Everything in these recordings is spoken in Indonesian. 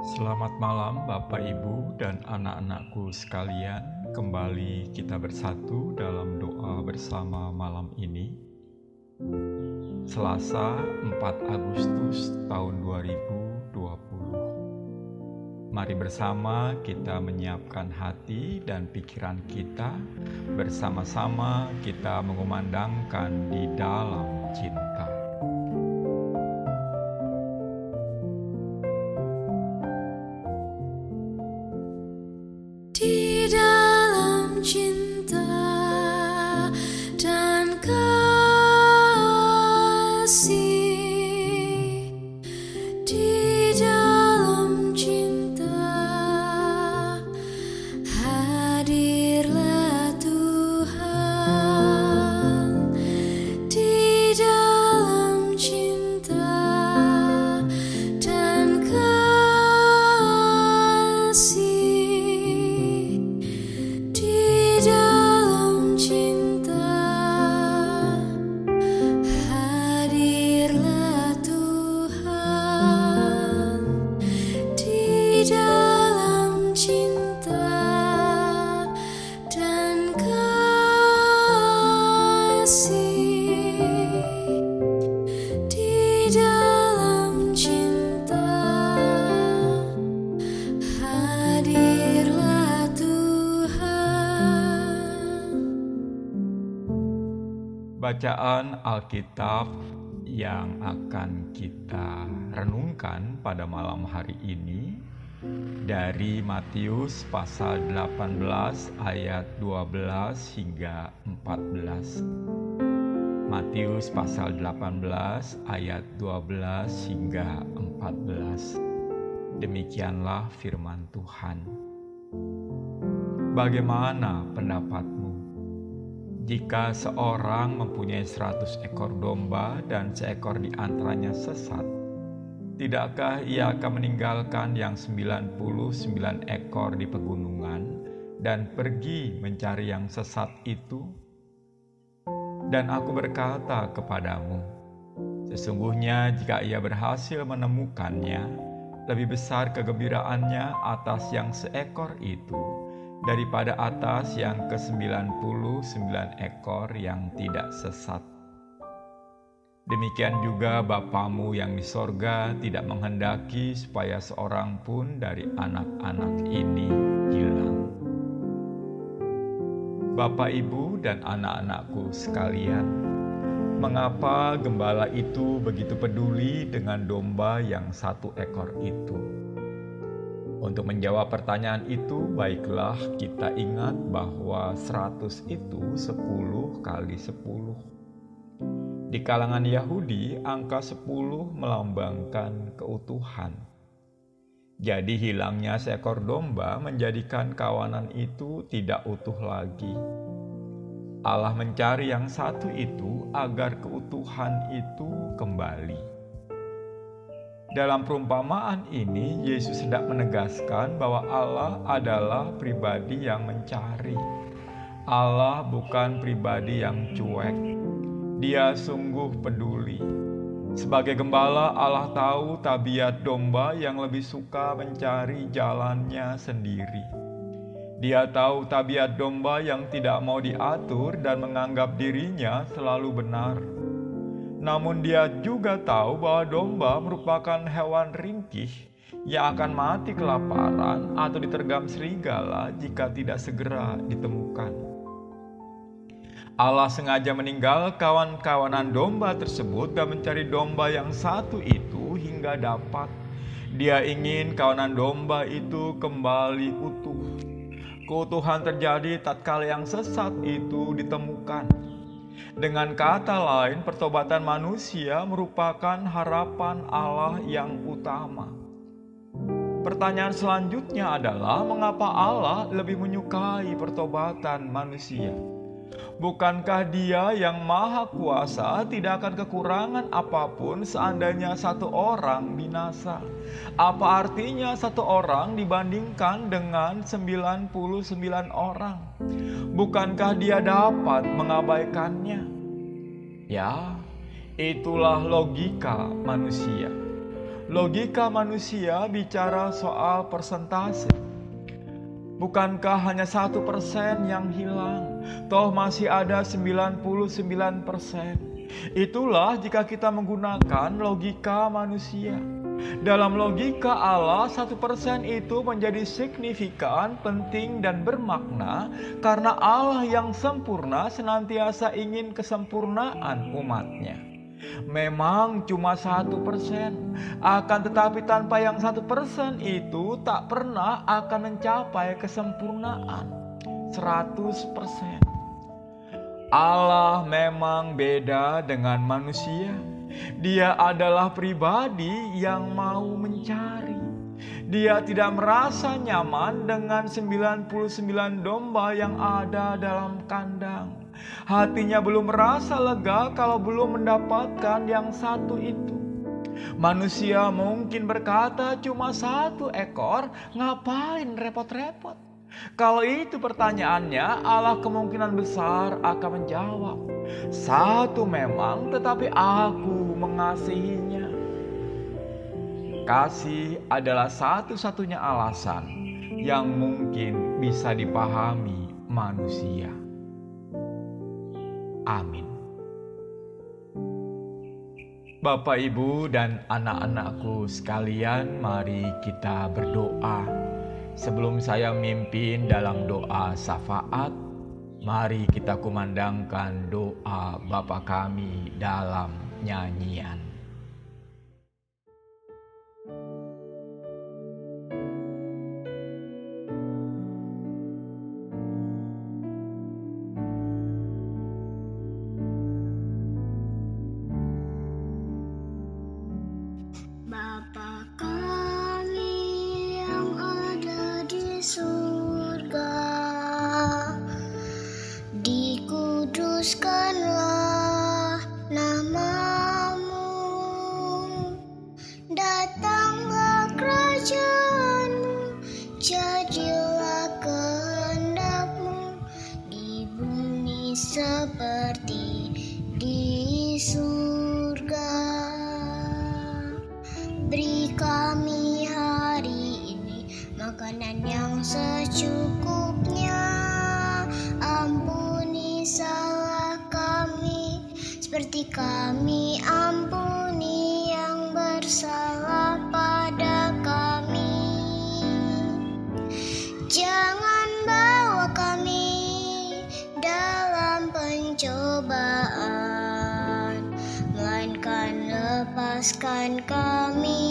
Selamat malam, Bapak, Ibu, dan anak-anakku sekalian. Kembali kita bersatu dalam doa bersama malam ini. Selasa 4 Agustus tahun 2020. Mari bersama kita menyiapkan hati dan pikiran kita. Bersama-sama kita mengumandangkan di dalam cinta. Bacaan Alkitab yang akan kita renungkan pada malam hari ini dari Matius pasal 18 ayat 12 hingga 14. Matius pasal 18 ayat 12 hingga 14. Demikianlah firman Tuhan. Bagaimana pendapatmu? Jika seorang mempunyai seratus ekor domba dan seekor di antaranya sesat, tidakkah ia akan meninggalkan yang 99 ekor di pegunungan dan pergi mencari yang sesat itu? Dan aku berkata kepadamu, sesungguhnya jika ia berhasil menemukannya, lebih besar kegembiraannya atas yang seekor itu daripada atas yang ke-99 ekor yang tidak sesat. Demikian juga Bapamu yang di sorga tidak menghendaki supaya seorang pun dari anak-anak ini hilang. Bapak, Ibu, dan anak-anakku sekalian, mengapa gembala itu begitu peduli dengan domba yang satu ekor itu? Untuk menjawab pertanyaan itu, baiklah kita ingat bahwa 100 itu 10 kali 10. Di kalangan Yahudi, angka 10 melambangkan keutuhan. Jadi hilangnya seekor domba menjadikan kawanan itu tidak utuh lagi. Allah mencari yang satu itu agar keutuhan itu kembali. Dalam perumpamaan ini, Yesus hendak menegaskan bahwa Allah adalah pribadi yang mencari. Allah bukan pribadi yang cuek. Dia sungguh peduli. Sebagai gembala, Allah tahu tabiat domba yang lebih suka mencari jalannya sendiri. Dia tahu tabiat domba yang tidak mau diatur dan menganggap dirinya selalu benar. Namun dia juga tahu bahwa domba merupakan hewan ringkih yang akan mati kelaparan atau ditergam serigala jika tidak segera ditemukan. Allah sengaja meninggal kawan-kawanan domba tersebut dan mencari domba yang satu itu hingga dapat. Dia ingin kawanan domba itu kembali utuh. Keutuhan terjadi tatkala yang sesat itu ditemukan. Dengan kata lain, pertobatan manusia merupakan harapan Allah yang utama. Pertanyaan selanjutnya adalah, mengapa Allah lebih menyukai pertobatan manusia? Bukankah Dia yang Maha Kuasa tidak akan kekurangan apa pun seandainya satu orang binasa? Apa artinya satu orang dibandingkan dengan 99 orang? Bukankah Dia dapat mengabaikannya? Ya, itulah logika manusia. Logika manusia bicara soal persentase. Bukankah hanya satu persen yang hilang? Toh masih ada 99 persen. Itulah jika kita menggunakan logika manusia. Dalam logika Allah, satu persen itu menjadi signifikan, penting, dan bermakna karena Allah yang sempurna senantiasa ingin kesempurnaan umatnya. Memang cuma satu persen, akan tetapi tanpa yang satu persen itu tak pernah akan mencapai kesempurnaan. Seratus persen. Allah memang beda dengan manusia dia adalah pribadi yang mau mencari. Dia tidak merasa nyaman dengan 99 domba yang ada dalam kandang. Hatinya belum merasa lega kalau belum mendapatkan yang satu itu. Manusia mungkin berkata cuma satu ekor, ngapain repot-repot? Kalau itu pertanyaannya, Allah kemungkinan besar akan menjawab, "Satu memang, tetapi Aku mengasihinya." Kasih adalah satu-satunya alasan yang mungkin bisa dipahami manusia. Amin. Bapak, ibu, dan anak-anakku sekalian, mari kita berdoa Sebelum saya mimpin dalam doa syafaat, mari kita kumandangkan doa Bapa kami dalam nyanyian. Seperti lepaskan kami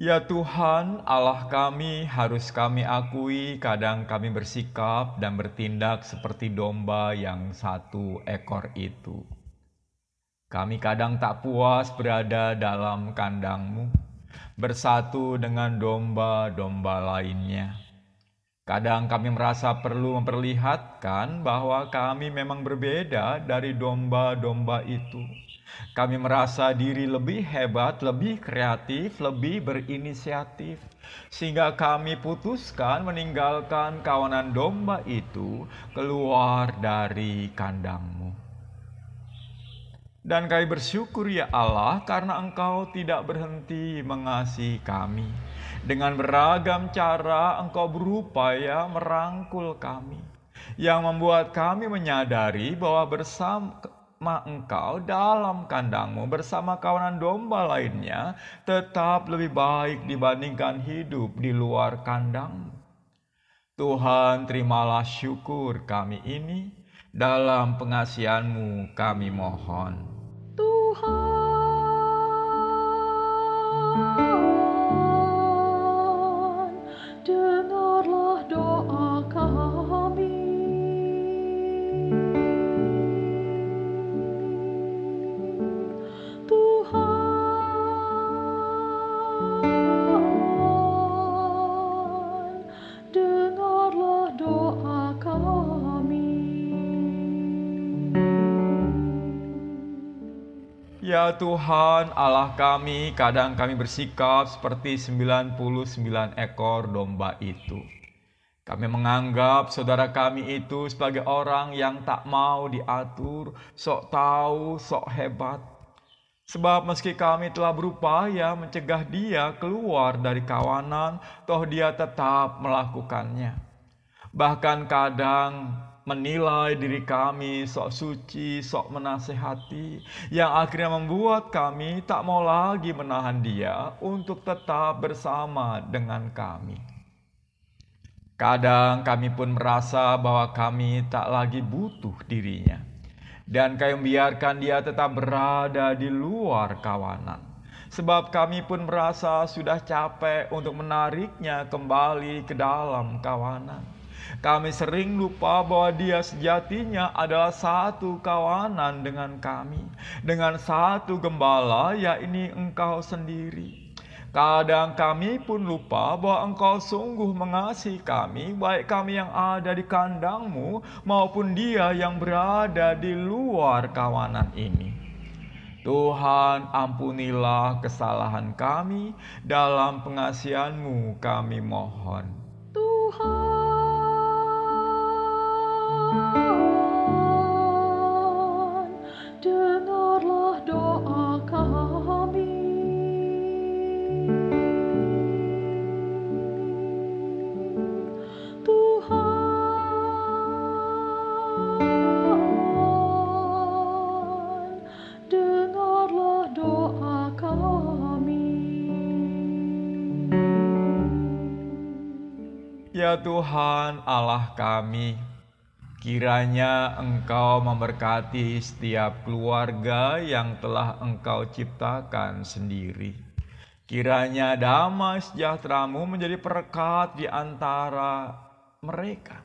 Ya Tuhan, Allah kami, harus kami akui kadang kami bersikap dan bertindak seperti domba yang satu ekor itu. Kami kadang tak puas berada dalam kandangmu, bersatu dengan domba-domba lainnya. Kadang kami merasa perlu memperlihatkan bahwa kami memang berbeda dari domba-domba itu kami merasa diri lebih hebat, lebih kreatif, lebih berinisiatif, sehingga kami putuskan meninggalkan kawanan domba itu keluar dari kandangmu. Dan kami bersyukur ya Allah karena Engkau tidak berhenti mengasihi kami. Dengan beragam cara Engkau berupaya merangkul kami. Yang membuat kami menyadari bahwa bersama Ma engkau dalam kandangmu bersama kawanan domba lainnya tetap lebih baik dibandingkan hidup di luar kandang. Tuhan terimalah syukur kami ini dalam pengasihanmu kami mohon. Ya Tuhan Allah kami, kadang kami bersikap seperti 99 ekor domba itu. Kami menganggap saudara kami itu sebagai orang yang tak mau diatur, sok tahu, sok hebat. Sebab meski kami telah berupaya mencegah dia keluar dari kawanan, toh dia tetap melakukannya. Bahkan kadang menilai diri kami sok suci, sok menasehati, yang akhirnya membuat kami tak mau lagi menahan dia untuk tetap bersama dengan kami. Kadang kami pun merasa bahwa kami tak lagi butuh dirinya, dan kami membiarkan dia tetap berada di luar kawanan. Sebab kami pun merasa sudah capek untuk menariknya kembali ke dalam kawanan. Kami sering lupa bahwa Dia sejatinya adalah satu kawanan dengan kami, dengan satu gembala, yakni Engkau sendiri. Kadang kami pun lupa bahwa Engkau sungguh mengasihi kami, baik kami yang ada di kandangmu maupun Dia yang berada di luar kawanan ini. Tuhan ampunilah kesalahan kami dalam pengasihanmu kami mohon. Tuhan Ya Tuhan Allah kami, kiranya Engkau memberkati setiap keluarga yang telah Engkau ciptakan sendiri. Kiranya damai sejahteramu menjadi perekat di antara mereka.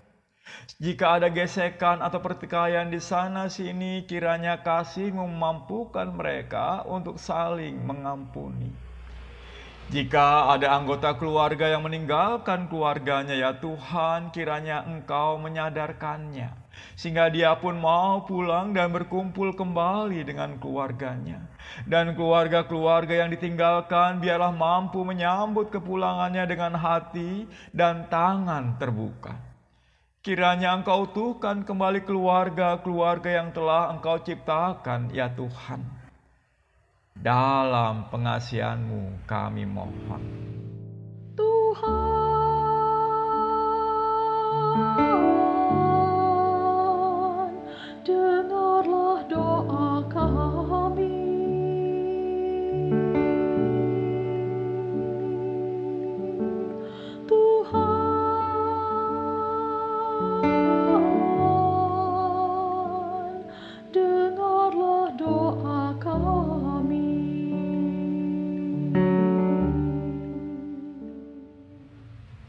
Jika ada gesekan atau pertikaian di sana sini, kiranya kasih memampukan mereka untuk saling mengampuni. Jika ada anggota keluarga yang meninggalkan keluarganya, ya Tuhan, kiranya Engkau menyadarkannya, sehingga dia pun mau pulang dan berkumpul kembali dengan keluarganya. Dan keluarga-keluarga yang ditinggalkan, biarlah mampu menyambut kepulangannya dengan hati dan tangan terbuka. Kiranya Engkau utuhkan kembali keluarga-keluarga yang telah Engkau ciptakan, ya Tuhan. Dalam pengasihanmu kami mohon. Tuhan, dengarlah doa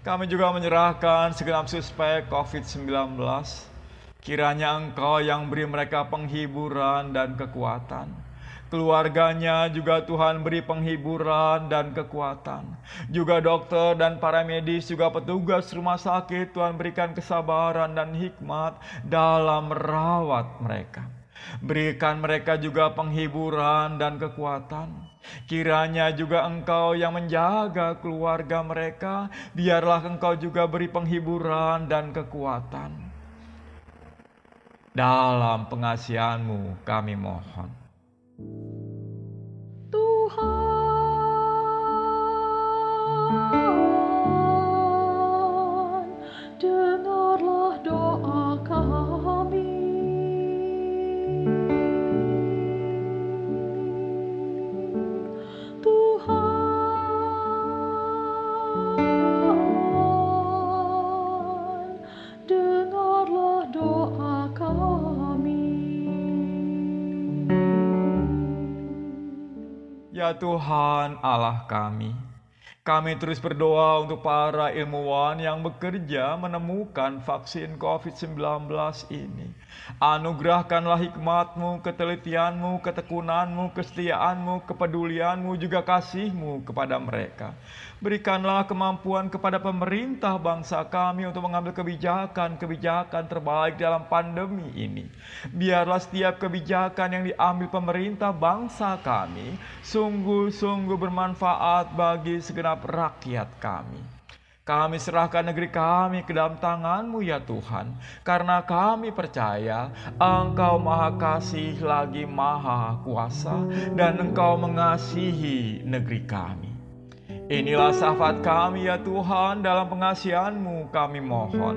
Kami juga menyerahkan segenap suspek COVID-19. Kiranya Engkau yang beri mereka penghiburan dan kekuatan. Keluarganya juga Tuhan beri penghiburan dan kekuatan. Juga dokter dan para medis, juga petugas rumah sakit, Tuhan berikan kesabaran dan hikmat dalam merawat mereka. Berikan mereka juga penghiburan dan kekuatan. Kiranya juga engkau yang menjaga keluarga mereka, biarlah engkau juga beri penghiburan dan kekuatan. Dalam pengasihanmu kami mohon. Tuhan, dengarlah doa kami. Ya Tuhan Allah kami, Kami terus berdoa untuk para ilmuwan yang bekerja menemukan vaksin COVID-19 ini. Anugerahkanlah hikmatmu, ketelitianmu, ketekunanmu, kesetiaanmu, kepedulianmu, juga kasihmu kepada mereka. Berikanlah kemampuan kepada pemerintah bangsa kami untuk mengambil kebijakan-kebijakan terbaik dalam pandemi ini. Biarlah setiap kebijakan yang diambil pemerintah bangsa kami sungguh-sungguh bermanfaat bagi segenap rakyat kami. Kami serahkan negeri kami ke dalam tanganmu ya Tuhan. Karena kami percaya Engkau maha kasih lagi maha kuasa. Dan Engkau mengasihi negeri kami. Inilah syafaat kami ya Tuhan dalam pengasihanmu kami mohon.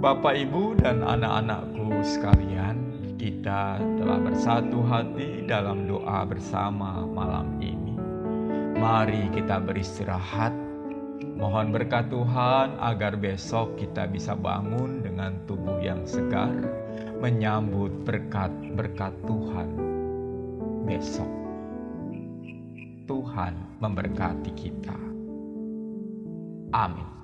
Bapak, Ibu, dan anak-anakku sekalian, kita telah bersatu hati dalam doa bersama malam ini. Mari kita beristirahat. Mohon berkat Tuhan agar besok kita bisa bangun dengan tubuh yang segar, menyambut berkat-berkat Tuhan besok. Tuhan memberkati kita. Amin.